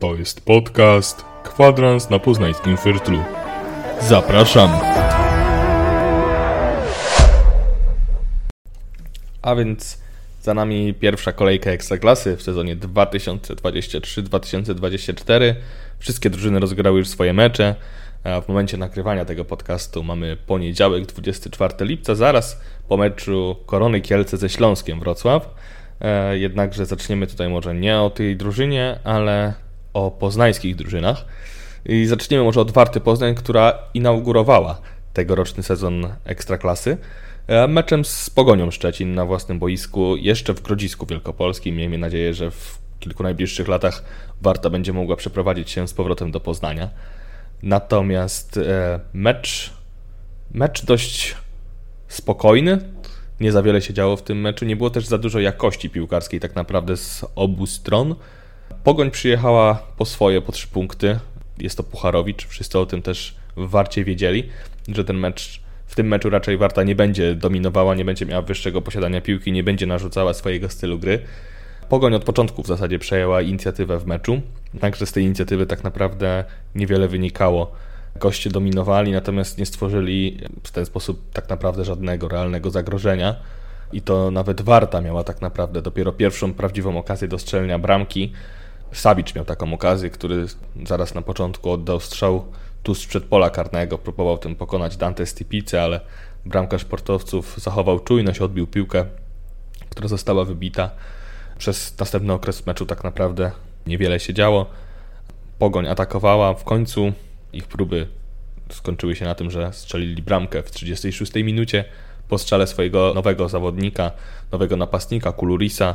To jest podcast Kwadrans na poznańskim Firtlu. Zapraszam! A więc za nami pierwsza kolejka Ekstraklasy w sezonie 2023-2024. Wszystkie drużyny rozgrały już swoje mecze. W momencie nagrywania tego podcastu mamy poniedziałek, 24 lipca, zaraz po meczu Korony Kielce ze Śląskiem Wrocław. E, jednakże zaczniemy tutaj może nie o tej drużynie, ale o poznańskich drużynach. I zaczniemy może od Warty Poznań, która inaugurowała tegoroczny sezon Ekstraklasy e, meczem z Pogonią Szczecin na własnym boisku, jeszcze w Grodzisku Wielkopolskim. Miejmy nadzieję, że w kilku najbliższych latach Warta będzie mogła przeprowadzić się z powrotem do Poznania. Natomiast e, mecz, mecz dość spokojny. Nie za wiele się działo w tym meczu. Nie było też za dużo jakości piłkarskiej tak naprawdę z obu stron. Pogoń przyjechała po swoje, po trzy punkty. Jest to Pucharowicz. Wszyscy o tym też Warcie wiedzieli, że ten mecz w tym meczu raczej Warta nie będzie dominowała, nie będzie miała wyższego posiadania piłki, nie będzie narzucała swojego stylu gry. Pogoń od początku w zasadzie przejęła inicjatywę w meczu, także z tej inicjatywy tak naprawdę niewiele wynikało. Goście dominowali, natomiast nie stworzyli w ten sposób tak naprawdę żadnego realnego zagrożenia. I to nawet Warta miała tak naprawdę dopiero pierwszą prawdziwą okazję do strzelenia bramki. Sabicz miał taką okazję, który zaraz na początku oddał strzał tuż przed pola karnego. Próbował tym pokonać Dante Stipice, ale bramkarz sportowców zachował czujność, odbił piłkę, która została wybita. Przez następny okres meczu tak naprawdę niewiele się działo. Pogoń atakowała, w końcu ich próby skończyły się na tym, że strzelili bramkę w 36 minucie po strzale swojego nowego zawodnika, nowego napastnika, Kulurisa,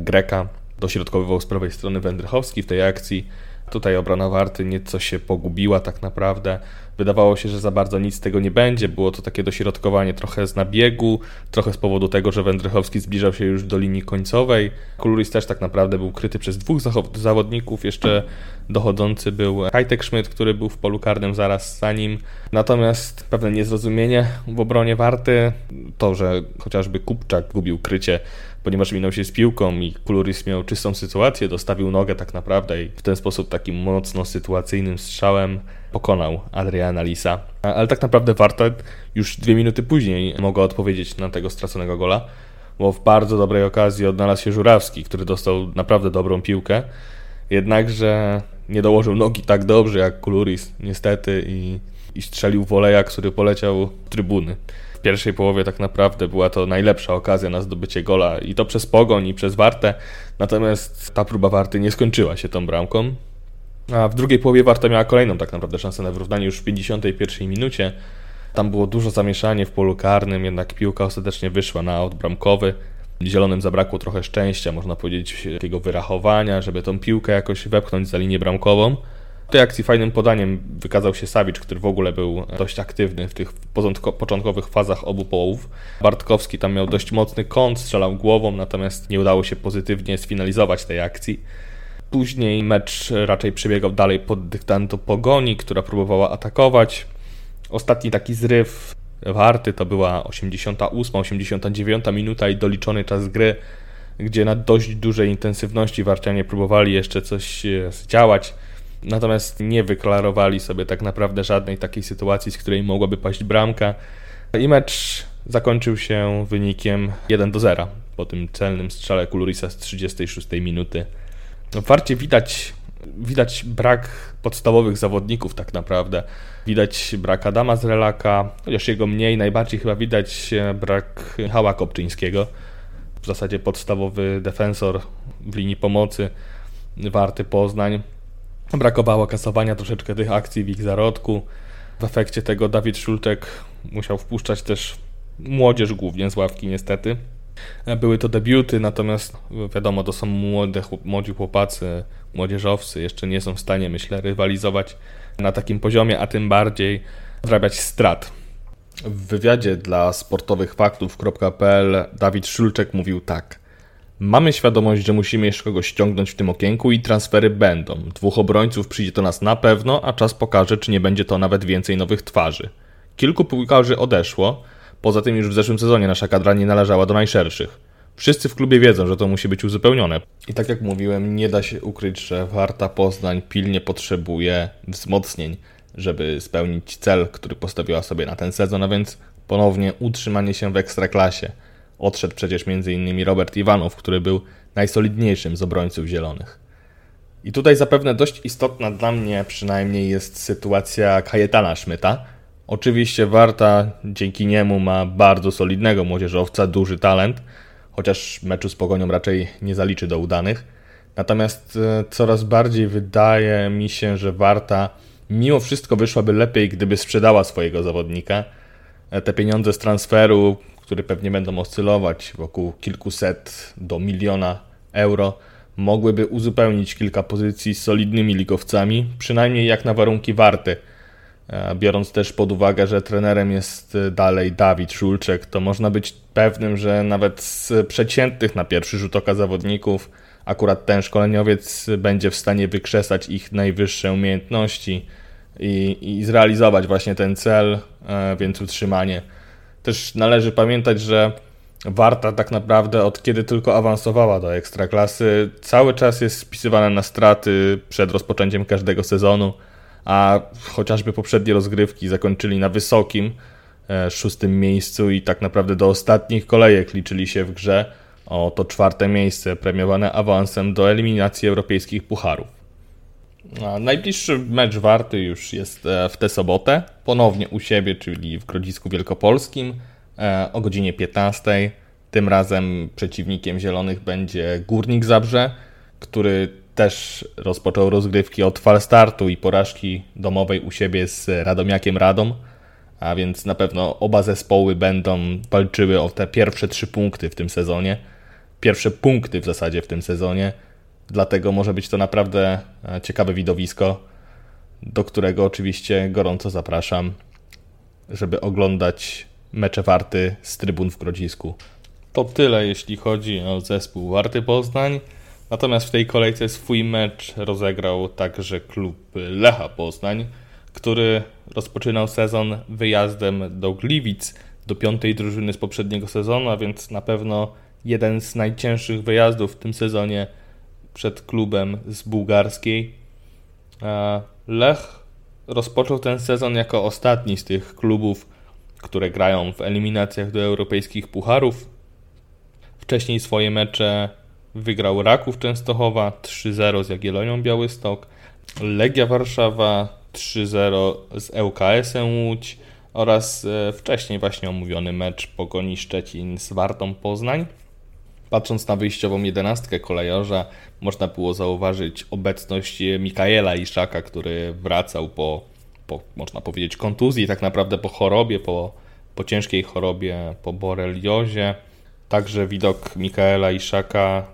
Greka. Dośrodkowywał z prawej strony Wędrychowski w tej akcji. Tutaj obrona Warty nieco się pogubiła tak naprawdę. Wydawało się, że za bardzo nic z tego nie będzie. Było to takie dośrodkowanie trochę z nabiegu, trochę z powodu tego, że Wędrychowski zbliżał się już do linii końcowej. Kuluris też tak naprawdę był kryty przez dwóch zawodników. Jeszcze dochodzący był Kajtek Schmidt, który był w polu karnym zaraz za nim. Natomiast pewne niezrozumienie w obronie Warty, to, że chociażby Kupczak gubił krycie ponieważ minął się z piłką i Kuluris miał czystą sytuację, dostawił nogę tak naprawdę i w ten sposób takim mocno sytuacyjnym strzałem pokonał Adriana Lisa. Ale tak naprawdę Warta już dwie minuty później mogła odpowiedzieć na tego straconego gola, bo w bardzo dobrej okazji odnalazł się Żurawski, który dostał naprawdę dobrą piłkę, jednakże nie dołożył nogi tak dobrze jak Kuluris niestety i, i strzelił woleja, który poleciał trybuny w pierwszej połowie tak naprawdę była to najlepsza okazja na zdobycie gola i to przez Pogoń i przez Wartę, natomiast ta próba Warty nie skończyła się tą bramką. A w drugiej połowie Warta miała kolejną tak naprawdę szansę na wyrównanie już w 51 minucie. Tam było dużo zamieszanie w polu karnym, jednak piłka ostatecznie wyszła na aut bramkowy. Zielonym zabrakło trochę szczęścia, można powiedzieć, takiego wyrachowania, żeby tą piłkę jakoś wepchnąć za linię bramkową. W tej akcji fajnym podaniem wykazał się Sawicz, który w ogóle był dość aktywny w tych początkowych fazach obu połów. Bartkowski tam miał dość mocny kąt, strzelał głową, natomiast nie udało się pozytywnie sfinalizować tej akcji. Później mecz raczej przebiegał dalej pod dyktando Pogoni, która próbowała atakować. Ostatni taki zryw warty to była 88, 89 minuta i doliczony czas gry, gdzie na dość dużej intensywności warcianie próbowali jeszcze coś e, zdziałać. Natomiast nie wyklarowali sobie tak naprawdę żadnej takiej sytuacji, z której mogłaby paść bramka. I mecz zakończył się wynikiem 1 do 0 po tym celnym strzale Kulurisa z 36 minuty. No, w Warcie widać, widać brak podstawowych zawodników tak naprawdę. Widać brak Adama z Relaka, chociaż jego mniej, najbardziej chyba widać brak Hała Kopczyńskiego. W zasadzie podstawowy defensor w linii pomocy Warty Poznań. Brakowało kasowania troszeczkę tych akcji w ich zarodku. W efekcie tego Dawid Szultek musiał wpuszczać też młodzież głównie z ławki niestety. Były to debiuty, natomiast wiadomo, to są młode, młodzi chłopacy, młodzieżowcy, jeszcze nie są w stanie, myślę, rywalizować na takim poziomie, a tym bardziej zarabiać strat. W wywiadzie dla sportowychfaktów.pl Dawid Szulczek mówił tak – Mamy świadomość, że musimy jeszcze kogoś ściągnąć w tym okienku i transfery będą. Dwóch obrońców przyjdzie do nas na pewno, a czas pokaże, czy nie będzie to nawet więcej nowych twarzy. Kilku piłkarzy odeszło, poza tym już w zeszłym sezonie nasza kadra nie należała do najszerszych. wszyscy w klubie wiedzą, że to musi być uzupełnione. I tak jak mówiłem, nie da się ukryć, że Warta Poznań pilnie potrzebuje wzmocnień, żeby spełnić cel, który postawiła sobie na ten sezon, a więc ponownie utrzymanie się w ekstraklasie. Odszedł przecież m.in. Robert Iwanow, który był najsolidniejszym z obrońców zielonych. I tutaj zapewne dość istotna dla mnie przynajmniej jest sytuacja Kajetana Szmyta. Oczywiście Warta dzięki niemu ma bardzo solidnego młodzieżowca, duży talent, chociaż meczu z Pogonią raczej nie zaliczy do udanych. Natomiast e, coraz bardziej wydaje mi się, że Warta mimo wszystko wyszłaby lepiej, gdyby sprzedała swojego zawodnika. E, te pieniądze z transferu, które pewnie będą oscylować wokół kilkuset do miliona euro, mogłyby uzupełnić kilka pozycji z solidnymi ligowcami, przynajmniej jak na warunki Warty. E, biorąc też pod uwagę, że trenerem jest e, dalej Dawid Szulczek, to można być pewnym, że nawet z przeciętnych na pierwszy rzut oka zawodników, akurat ten szkoleniowiec będzie w stanie wykrzesać ich najwyższe umiejętności i, i zrealizować właśnie ten cel, e, więc utrzymanie. Też należy pamiętać, że Warta tak naprawdę od kiedy tylko awansowała do ekstraklasy, cały czas jest spisywana na straty przed rozpoczęciem każdego sezonu a chociażby poprzednie rozgrywki zakończyli na wysokim e, szóstym miejscu i tak naprawdę do ostatnich kolejek liczyli się w grze o to czwarte miejsce premiowane awansem do eliminacji europejskich pucharów. Najbliższy mecz warty już jest e, w tę sobotę, ponownie u siebie, czyli w Grodzisku Wielkopolskim e, o godzinie 15. Tym razem przeciwnikiem Zielonych będzie Górnik Zabrze, który też rozpoczął rozgrywki od falstartu i porażki domowej u siebie z Radomiakiem Radom, a więc na pewno oba zespoły będą walczyły o te pierwsze trzy punkty w tym sezonie. Pierwsze punkty w zasadzie w tym sezonie, dlatego może być to naprawdę e, ciekawe widowisko, do którego oczywiście gorąco zapraszam, żeby oglądać mecze Warty z trybun w Grodzisku. To tyle, jeśli chodzi o zespół Warty Poznań. Natomiast w tej kolejce swój mecz rozegrał także klub Lecha Poznań, który rozpoczynał sezon wyjazdem do Gliwic, do piątej drużyny z poprzedniego sezonu, a więc na pewno jeden z najcięższych wyjazdów w tym sezonie przed klubem z bułgarskiej. Lech rozpoczął ten sezon jako ostatni z tych klubów, które grają w eliminacjach do europejskich pucharów. Wcześniej swoje mecze Wygrał Raków Częstochowa 3-0 z Jagiellonią Białystok, Legia Warszawa 3-0 z ŁKS-em Łódź oraz e, wcześniej właśnie omówiony mecz Pogoni Szczecin z Wartą Poznań. Patrząc na wyjściową jedenastkę kolejorza, można było zauważyć obecność Mikaela Iszaka, który wracał po, po, można powiedzieć, kontuzji, tak naprawdę po chorobie, po, po ciężkiej chorobie, po boreliozie. Także widok Mikaela Iszaka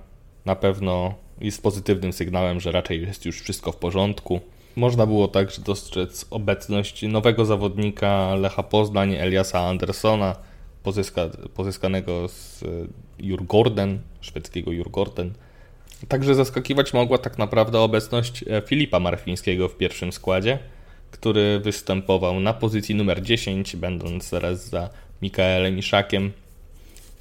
na pewno jest pozytywnym sygnałem, że raczej jest już wszystko w porządku. Można było także dostrzec obecność nowego zawodnika Lecha Poznań, Eliasa Andersona, pozyska, pozyskanego z Jurgorden, szwedzkiego Jurgorden. Także zaskakiwać mogła tak naprawdę obecność e, Filipa Marfińskiego w pierwszym składzie, który występował na pozycji numer 10, będąc zaraz za Mikaelem Iszakiem.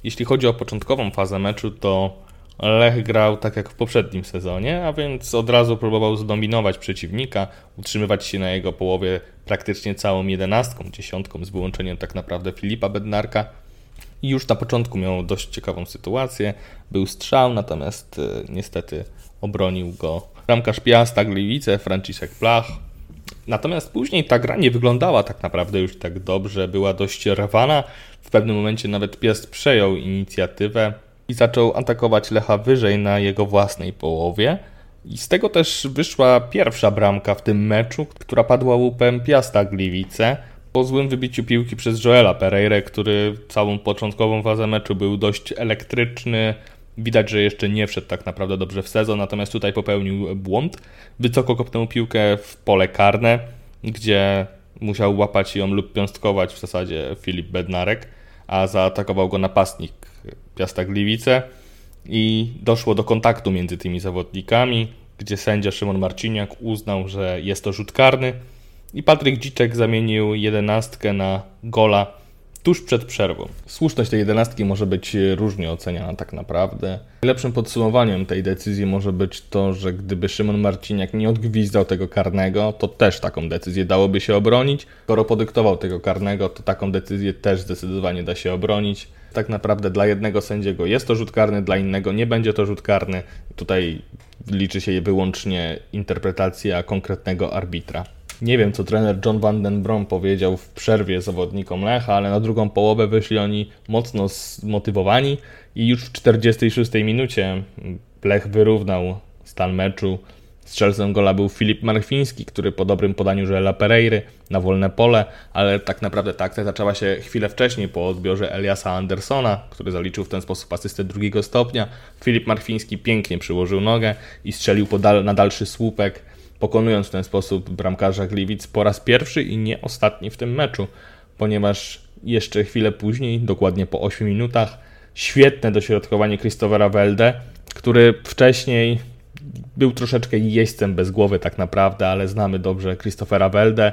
Jeśli chodzi o początkową fazę meczu, to Lech grał tak jak w poprzednim sezonie, a więc od razu próbował zdominować przeciwnika, utrzymywać się na jego połowie praktycznie całą jedenastką, dziesiątką z wyłączeniem tak naprawdę Filipa Bednarka. I już na początku miał dość ciekawą sytuację. Był strzał, natomiast e, niestety obronił go bramkarz Piasta Gliwice, Franciszek Plach. Natomiast później ta gra nie wyglądała tak naprawdę już tak dobrze, była dość rwana. W pewnym momencie nawet Piast przejął inicjatywę i zaczął atakować Lecha wyżej na jego własnej połowie. I z tego też wyszła pierwsza bramka w tym meczu, która padła łupem Piasta Gliwice po złym wybiciu piłki przez Joela Pereira, który całą początkową fazę meczu był dość elektryczny. Widać, że jeszcze nie wszedł tak naprawdę dobrze w sezon, natomiast tutaj popełnił błąd. Wysoko kopnął piłkę w pole karne, gdzie musiał łapać ją lub piąstkować w zasadzie Filip Bednarek, a zaatakował go napastnik Piasta Gliwice i doszło do kontaktu między tymi zawodnikami, gdzie sędzia Szymon Marciniak uznał, że jest to rzut karny i Patryk Dziczek zamienił jedenastkę na gola tuż przed przerwą. Słuszność tej jedenastki może być różnie oceniana tak naprawdę. Najlepszym podsumowaniem tej decyzji może być to, że gdyby Szymon Marciniak nie odgwizdał tego karnego, to też taką decyzję dałoby się obronić. Skoro podyktował tego karnego, to taką decyzję też zdecydowanie da się obronić. Tak naprawdę dla jednego sędziego jest to rzut karny, dla innego nie będzie to rzut karny. Tutaj liczy się wyłącznie interpretacja konkretnego arbitra. Nie wiem, co trener John Van Den Brom powiedział w przerwie zawodnikom Lecha, ale na drugą połowę wyszli oni mocno zmotywowani i już w 46 minucie Lech wyrównał stan meczu. Strzelcem gola był Filip Marfiński, który po dobrym podaniu Joela Pereiry na wolne pole, ale tak naprawdę ta akcja zaczęła się chwilę wcześniej po odbiorze Eliasa Andersona, który zaliczył w ten sposób asystę drugiego stopnia. Filip Marfiński pięknie przyłożył nogę i strzelił na dalszy słupek pokonując w ten sposób bramkarza Gliwic po raz pierwszy i nie ostatni w tym meczu, ponieważ jeszcze chwilę później, dokładnie po 8 minutach, świetne dośrodkowanie Christophera Welde, który wcześniej był troszeczkę jeźdźcem bez głowy tak naprawdę, ale znamy dobrze Christophera Welde,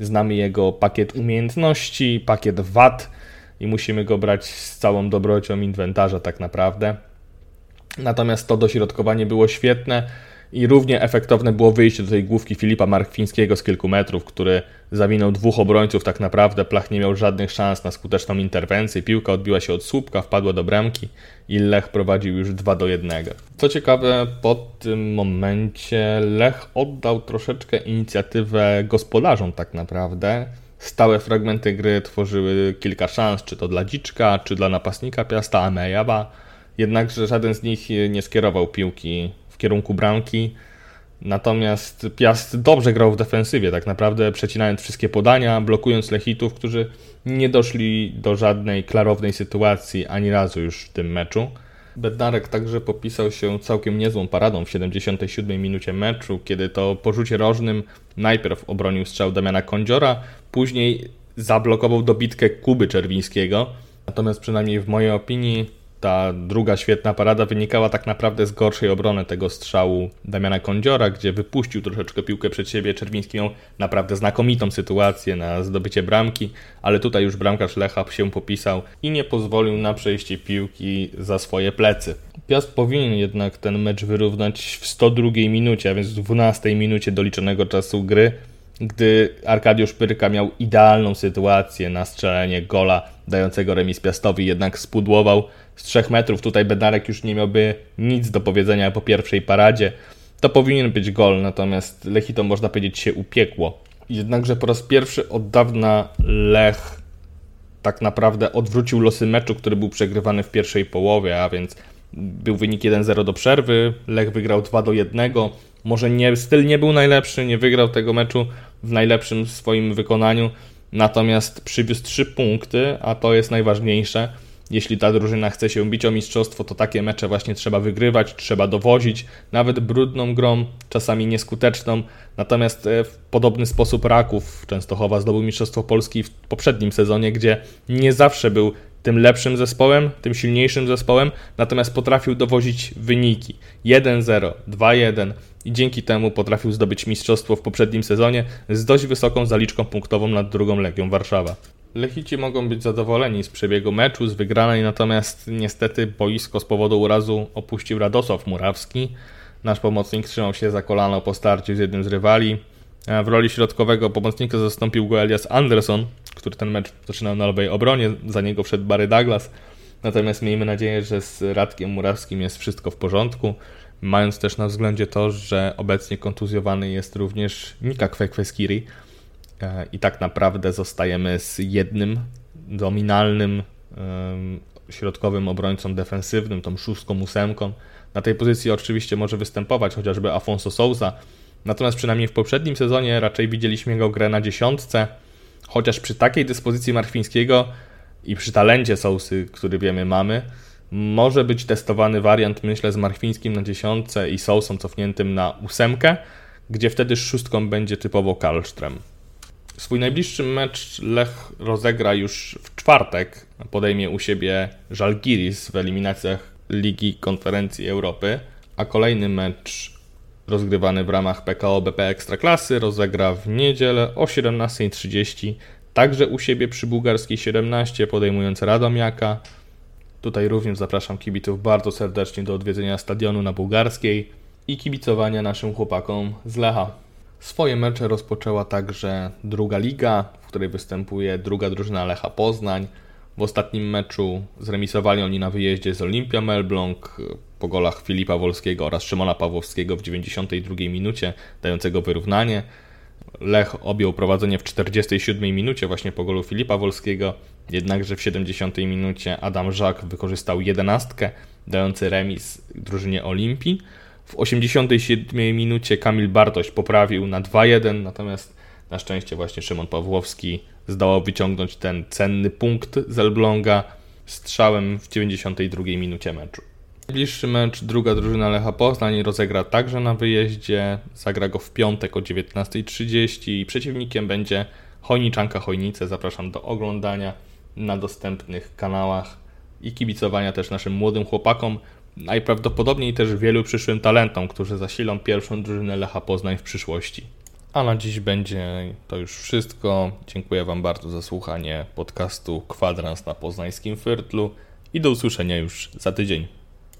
znamy jego pakiet umiejętności, pakiet wad i musimy go brać z całą dobrocią inwentarza tak naprawdę. Natomiast to dośrodkowanie było świetne i równie efektowne było wyjście do tej główki Filipa Markwińskiego z kilku metrów, który zawinął dwóch obrońców tak naprawdę. Plach nie miał żadnych szans na skuteczną interwencję. Piłka odbiła się od słupka, wpadła do bramki i Lech prowadził już 2 do 1. Co ciekawe, po tym momencie Lech oddał troszeczkę inicjatywę gospodarzom tak naprawdę. Stałe fragmenty gry tworzyły kilka szans, czy to dla Dziczka, czy dla napastnika Piasta Amejawa. Jednakże żaden z nich nie skierował piłki w kierunku bramki. Natomiast Piast dobrze grał w defensywie, tak naprawdę przecinając wszystkie podania, blokując Lechitów, którzy nie doszli do żadnej klarownej sytuacji ani razu już w tym meczu. Bednarek także popisał się całkiem niezłą paradą w 77 minucie meczu, kiedy to po rzucie rożnym najpierw obronił strzał Damiana Kądziora, później zablokował dobitkę Kuby Czerwińskiego. Natomiast przynajmniej w mojej opinii ta druga świetna parada wynikała tak naprawdę z gorszej obrony tego strzału Damiana Kądziora, gdzie wypuścił troszeczkę piłkę przed siebie. Czerwiński miał naprawdę znakomitą sytuację na zdobycie bramki, ale tutaj już bramkarz Lecha się popisał i nie pozwolił na przejście piłki za swoje plecy. Piast powinien jednak ten mecz wyrównać w 102 minucie, a więc w 12 minucie doliczonego czasu gry gdy Arkadiusz Pyrka miał idealną sytuację na strzelenie gola dającego remis Piastowi, jednak spudłował z 3 metrów. Tutaj Bednarek już nie miałby nic do powiedzenia po pierwszej paradzie. To powinien być gol, natomiast Lechito można powiedzieć się upiekło. Jednakże po raz pierwszy od dawna Lech tak naprawdę odwrócił losy meczu, który był przegrywany w pierwszej połowie, a więc był wynik 1-0 do przerwy, Lech wygrał 2 do 1. Może nie, styl nie był najlepszy, nie wygrał tego meczu w najlepszym swoim wykonaniu, natomiast przywiózł 3 punkty, a to jest najważniejsze. Jeśli ta drużyna chce się bić o mistrzostwo, to takie mecze właśnie trzeba wygrywać, trzeba dowozić, nawet brudną grą, czasami nieskuteczną. Natomiast e, w podobny sposób Raków Częstochowa zdobył Mistrzostwo Polski w poprzednim sezonie, gdzie nie zawsze był tym lepszym zespołem, tym silniejszym zespołem, natomiast potrafił dowozić wyniki 1-0, 2-1 i dzięki temu potrafił zdobyć mistrzostwo w poprzednim sezonie z dość wysoką zaliczką punktową nad drugą Legią Warszawa. Lechici mogą być zadowoleni z przebiegu meczu, z wygranej, natomiast niestety boisko z powodu urazu opuścił Radosław Murawski. Nasz pomocnik trzymał się za kolano po starciu z jednym z rywali. W roli środkowego pomocnika zastąpił go Elias Anderson, który ten mecz zaczynał na lewej obronie, za niego wszedł Barry Douglas. Natomiast miejmy nadzieję, że z Radkiem Murawskim jest wszystko w porządku, mając też na względzie to, że obecnie kontuzjowany jest również Nika Kwekweskiri e, i tak naprawdę zostajemy z jednym dominalnym środkowym obrońcą defensywnym, tą szóstką, ósemką. Na tej pozycji oczywiście może występować chociażby Afonso Souza, natomiast przynajmniej w poprzednim sezonie raczej widzieliśmy go grę na dziesiątce, Chociaż przy takiej dyspozycji Marfińskiego i przy talencie Sousy, który wiemy mamy, może być testowany wariant, myślę, z Marfińskim na dziesiątce i Sousą cofniętym na ósemkę, gdzie wtedy szóstką będzie typowo Karlström. Swój najbliższy mecz Lech rozegra już w czwartek. Podejmie u siebie Żalgiris w eliminacjach Ligi Konferencji Europy, a kolejny mecz rozgrywany w ramach PKO BP Ekstraklasy rozegra w niedzielę o 17.30 także u siebie przy Bułgarskiej 17, podejmując Radomiaka. Tutaj również zapraszam kibiców bardzo serdecznie do odwiedzenia stadionu na Bułgarskiej i kibicowania naszym chłopakom z Lecha. Swoje mecze rozpoczęła także druga liga, w której występuje druga drużyna Lecha Poznań. W ostatnim meczu zremisowali oni na wyjeździe z Olimpia Melbląg po golach Filipa Wolskiego oraz Szymona Pawłowskiego w 92 minucie, dającego wyrównanie. Lech objął prowadzenie w 47 minucie właśnie po golu Filipa Wolskiego, jednakże w 70 minucie Adam Żak wykorzystał jedenastkę, dający remis drużynie Olimpii. W 87 minucie Kamil Bartoś poprawił na 2-1, natomiast na szczęście właśnie Szymon Pawłowski zdołał wyciągnąć ten cenny punkt z Elbląga strzałem w 92 minucie meczu. Najbliższy mecz druga drużyna Lecha Poznań rozegra także na wyjeździe. Zagra go w piątek o 19.30 i przeciwnikiem będzie Chojniczanka Chojnice. Zapraszam do oglądania na dostępnych kanałach i kibicowania też naszym młodym chłopakom, najprawdopodobniej też wielu przyszłym talentom, którzy zasilą pierwszą drużynę Lecha Poznań w przyszłości. A na dziś będzie to już wszystko. Dziękuję Wam bardzo za słuchanie podcastu Kwadrans na poznańskim Fyrtlu i do usłyszenia już za tydzień.